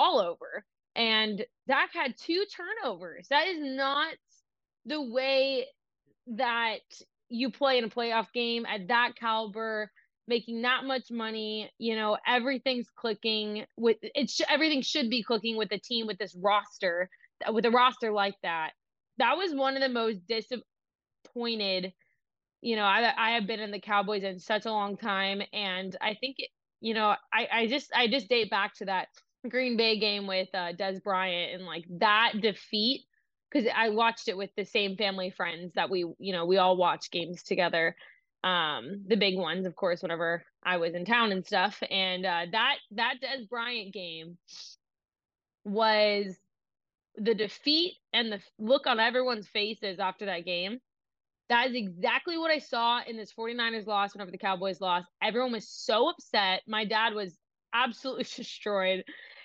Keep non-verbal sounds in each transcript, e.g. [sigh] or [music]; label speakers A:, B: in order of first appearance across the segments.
A: All over. And Dak had two turnovers. That is not the way that you play in a playoff game at that caliber making that much money you know everything's clicking with it's everything should be clicking with a team with this roster with a roster like that that was one of the most disappointed you know i i have been in the cowboys in such a long time and i think it, you know i i just i just date back to that green bay game with uh dez bryant and like that defeat because I watched it with the same family friends that we, you know, we all watch games together. Um, the big ones, of course, whenever I was in town and stuff. And uh, that that Dez Bryant game was the defeat and the look on everyone's faces after that game. That is exactly what I saw in this 49ers loss whenever the Cowboys lost. Everyone was so upset. My dad was absolutely [laughs] destroyed.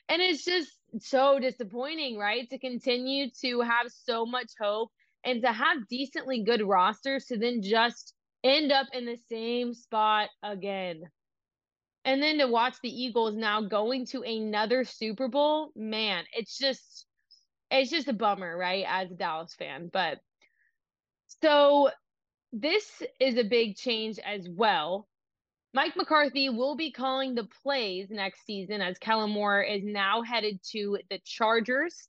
A: And it's just so disappointing, right? To continue to have so much hope and to have decently good rosters to then just end up in the same spot again. And then to watch the Eagles now going to another Super Bowl, man, it's just it's just a bummer, right? As a Dallas fan. But so this is a big change as well Mike McCarthy will be calling the plays next season as Kellen Moore is now headed to the Chargers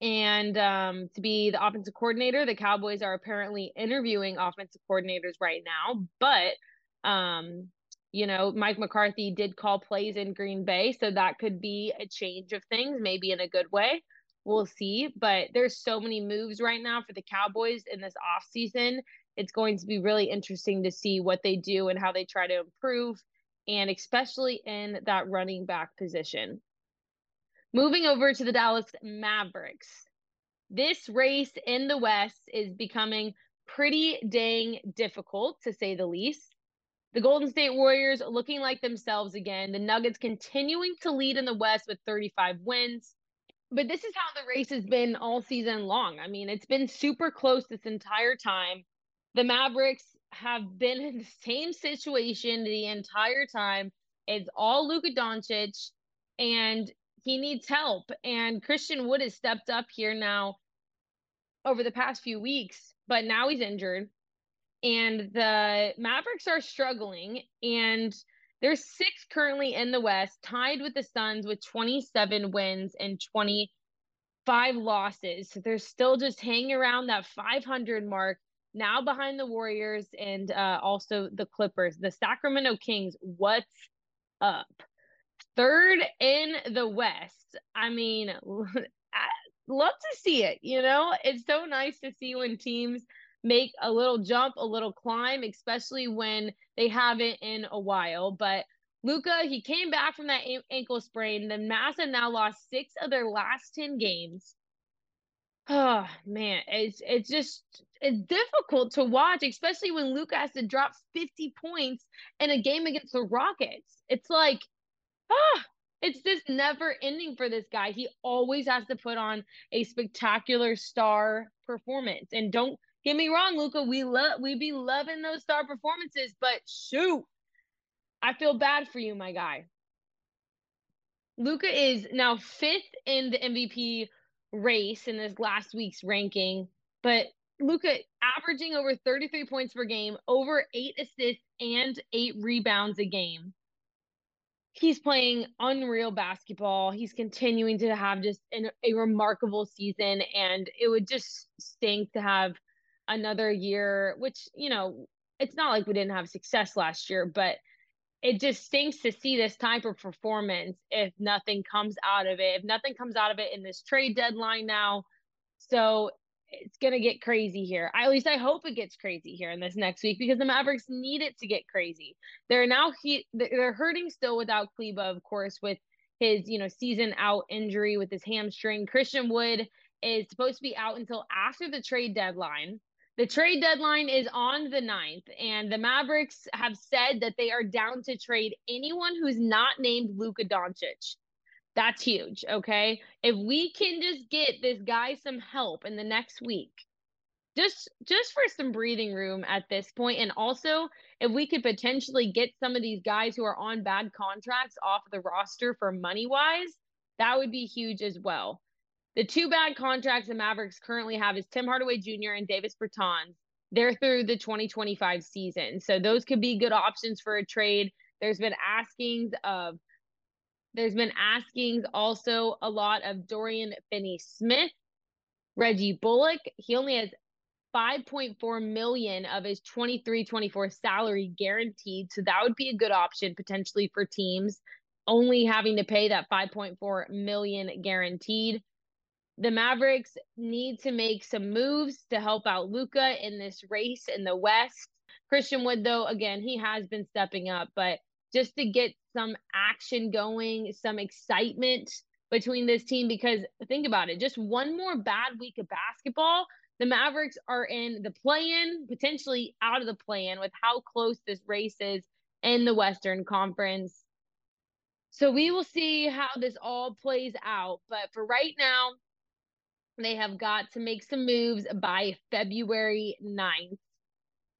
A: and um, to be the offensive coordinator. The Cowboys are apparently interviewing offensive coordinators right now, but um, you know, Mike McCarthy did call plays in Green Bay, so that could be a change of things, maybe in a good way. We'll see. But there's so many moves right now for the Cowboys in this offseason it's going to be really interesting to see what they do and how they try to improve, and especially in that running back position. Moving over to the Dallas Mavericks. This race in the West is becoming pretty dang difficult, to say the least. The Golden State Warriors looking like themselves again. The Nuggets continuing to lead in the West with 35 wins. But this is how the race has been all season long. I mean, it's been super close this entire time the Mavericks have been in the same situation the entire time. It's all Luka Doncic, and he needs help. And Christian Wood has stepped up here now over the past few weeks, but now he's injured. And the Mavericks are struggling, and there's six currently in the West, tied with the Suns with 27 wins and 25 losses. So they're still just hanging around that 500 mark now behind the Warriors and uh, also the Clippers. The Sacramento Kings, what's up? Third in the West. I mean, [laughs] love to see it. You know, it's so nice to see when teams make a little jump, a little climb, especially when they haven't in a while. But Luka, he came back from that ankle sprain. The Mavs have now lost six of their last 10 games. Oh [sighs] man, it's it's just it's difficult to watch, especially when Luka has to drop 50 points in a game against the Rockets. It's like, ah, it's just never ending for this guy. He always has to put on a spectacular star performance. And don't get me wrong, Luka, we love we be loving those star performances, but shoot, I feel bad for you, my guy. Luka is now fifth in the MVP race in this last week's ranking, but Luka averaging over 33 points per game, over eight assists and eight rebounds a game. He's playing unreal basketball. He's continuing to have just an, a remarkable season, and it would just stink to have another year, which, you know, it's not like we didn't have success last year, but it just stinks to see this type of performance if nothing comes out of it. If nothing comes out of it in this trade deadline now. So it's going to get crazy here. I, at least I hope it gets crazy here in this next week because the Mavericks need it to get crazy. They're now he they're hurting still without Kleber, of course, with his, you know, season out injury with his hamstring. Christian Wood is supposed to be out until after the trade deadline. The trade deadline is on the 9th, and the Mavericks have said that they are down to trade anyone who's not named Luka Doncic. That's huge, okay? If we can just get this guy some help in the next week, just just for some breathing room at this point and also if we could potentially get some of these guys who are on bad contracts off the roster for money wise that would be huge as well. The two bad contracts the mavericks currently have is tim hardaway jr and davis bertans. They're through the 2025 season so those could be good options for a trade. There's been askings of there's been askings also a lot of dorian finney smith Reggie Bullock, he only has 5.4 million of his 23-24 salary guaranteed. So that would be a good option potentially for teams only having to pay that 5.4 million guaranteed. The Mavericks need to make some moves to help out Luka in this race in the West. Christian Wood, though, again, he has been stepping up, but just to get some action going, some excitement between this team, because think about it, just one more bad week of basketball the Mavericks are in the play in, potentially out of the play in with how close this race is in the Western Conference. So we will see how this all plays out. But for right now, they have got to make some moves by February 9th.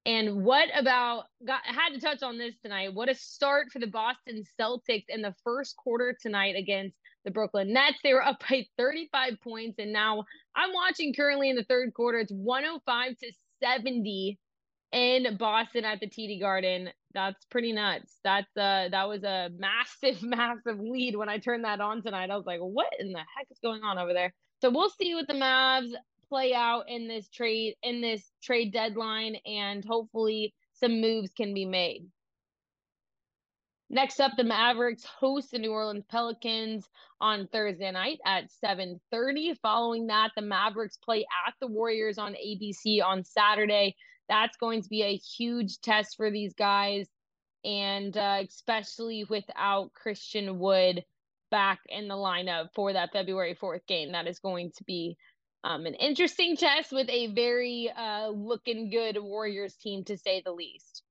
A: And what about got had to touch on this tonight. What a start for the Boston Celtics in the first quarter tonight against the Brooklyn Nets. They were up by 35 points, and now I'm watching currently in the third quarter. It's 105 to 70 in Boston at the TD Garden. That's pretty nuts. That's uh that was a massive, [laughs] massive lead when I turned that on tonight. I was like, what in the heck is going on over there? So we'll see what the Mavs play out in this trade in this trade deadline and hopefully some moves can be made. Next up, the Mavericks host the New Orleans Pelicans on Thursday night at 7:30. Following that, the Mavericks play at the Warriors on ABC on Saturday. That's going to be a huge test for these guys, and uh, especially without Christian Wood back in the lineup for that February 4th game. That is going to be um, an interesting [laughs] test with a very uh, looking good Warriors team, to say the least.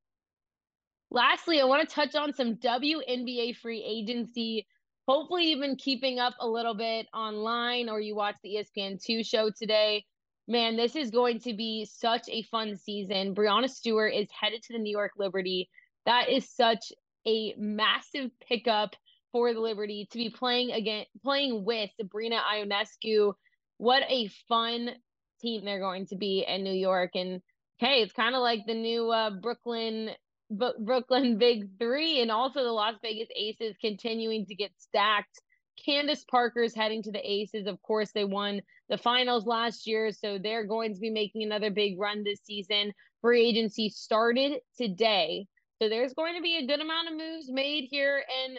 A: Lastly, I want to touch on some WNBA free agency. Hopefully, you've been keeping up a little bit online or you watched the ESPN2 show today. Man, this is going to be such a fun season. Breanna Stewart is headed to the New York Liberty. That is such a massive pickup for the Liberty to be playing again, playing with Sabrina Ionescu. What a fun team they're going to be in New York. And hey, it's kind of like the new uh, Brooklyn Brooklyn [laughs] Big Three and also the Las Vegas Aces continuing to get stacked. Candace Parker's heading to the Aces. Of course, they won the finals last year, so they're going to be making another big run this season. Free agency started today, so there's going to be a good amount of moves made here in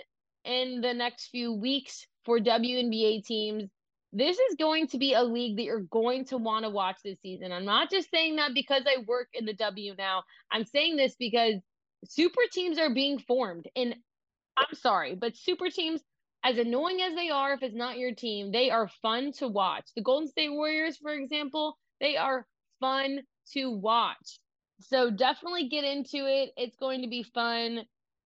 A: in the next few weeks for WNBA teams. This is going to be a league that you're going to want to watch this season. I'm not just saying that because I work in the W now. I'm saying this because super teams are being formed. And I'm sorry, but super teams, as annoying as they are, if it's not your team, they are fun to watch. The Golden State Warriors, for example, they are fun to watch. So definitely get into it. It's going to be fun.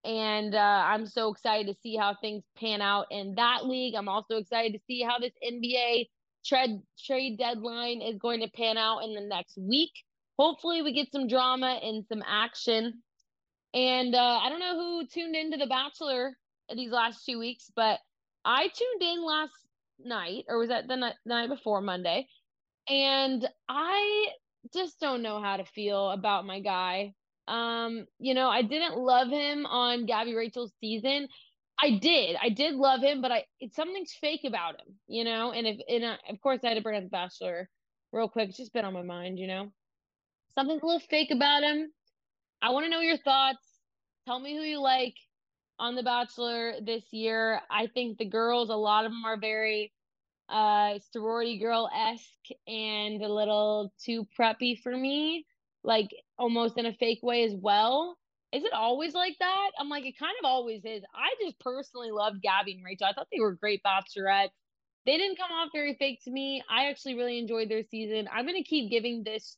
A: And uh, I'm so excited to see how things pan out in that league. I'm also excited to see how this NBA trade trade deadline is going to pan out in the next week. Hopefully, we get some drama and some action and uh, I don't know who tuned into The Bachelor these last two weeks, but I tuned in last night, or was that the the night before Monday? And I just don't know how to feel about my guy. Um, you know, I didn't love him on Gabby Rachel's season. I did, I did love him, but I it's something's fake about him, you know. And if and uh, of course I had to bring up the Bachelor real quick. It's just been on my mind, you know. Something's a little fake about him. I want to know your thoughts. Tell me who you like on The Bachelor this year. I think the girls, a lot of them are very uh sorority girl esque and a little too preppy for me, like almost in a fake way as well. is it always like that? I'm like, it kind of always is. I just personally love Gabby and Rachel. I thought they were great bachelorettes. They didn't come off very fake to me. I actually really enjoyed their season. I'm going to keep giving this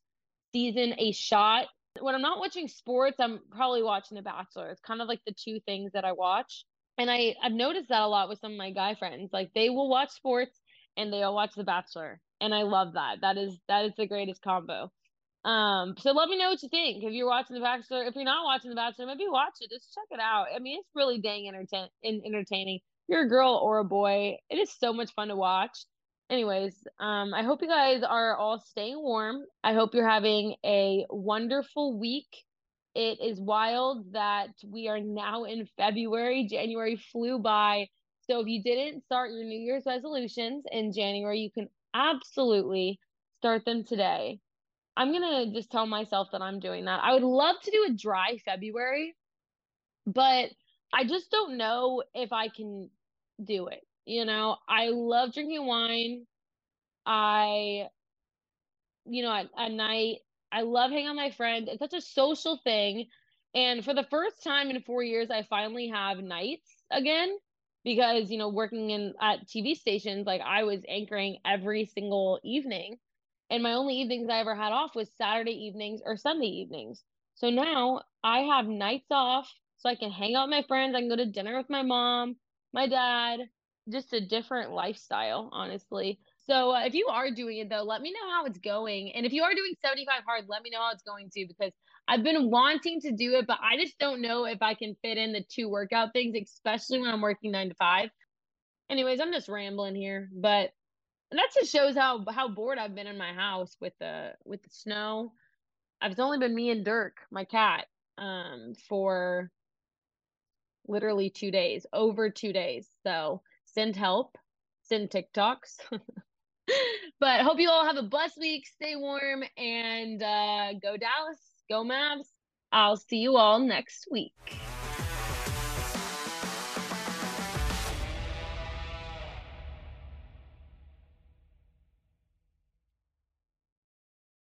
A: season a shot. When I'm not watching sports, I'm probably watching The Bachelor. It's kind of like the two things that I watch. And I, I've noticed that a lot with some of my guy friends. Like they will watch sports and they'll watch The Bachelor. And I love that. That is that is the greatest combo. Um, so let me know what you think. If you're watching The Bachelor, if you're not watching The Bachelor, maybe watch it. Just check it out. I mean, it's really dang entertain entertaining. If you're a girl or a boy, it is so much fun to watch. Anyways, um, I hope you guys are all staying warm. I hope you're having a wonderful week. It is wild that we are now in February. January flew by. So if you didn't start your New Year's resolutions in January, you can absolutely start them today. I'm to just tell myself that I'm doing that. I would love to do a dry February, but I just don't know if I can do it. You know, I love drinking wine. I, you know, at, at night, I love hanging out with my friends. It's such a social thing. And for the first time in four years, I finally have nights again because, you know, working in at TV stations, like I was anchoring every single evening. And my only evenings I ever had off was Saturday evenings or Sunday evenings. So now I have nights off so I can hang out with my friends. I can go to dinner with my mom, my dad, just a different lifestyle, honestly. So uh, if you are doing it though, let me know how it's going. And if you are doing 75 hard, let me know how it's going too, because I've been wanting to do it, but I just don't know if I can fit in the two workout things, especially when I'm working nine to five. Anyways, I'm just rambling here, but and that just shows how how bored I've been in my house with the with the snow. I've only been me and Dirk, my cat, um, for literally two days, over two days. So send help, send TikToks. [laughs] but hope you all have a blessed week. Stay warm and uh, go Dallas, go Mavs. I'll see you all next week.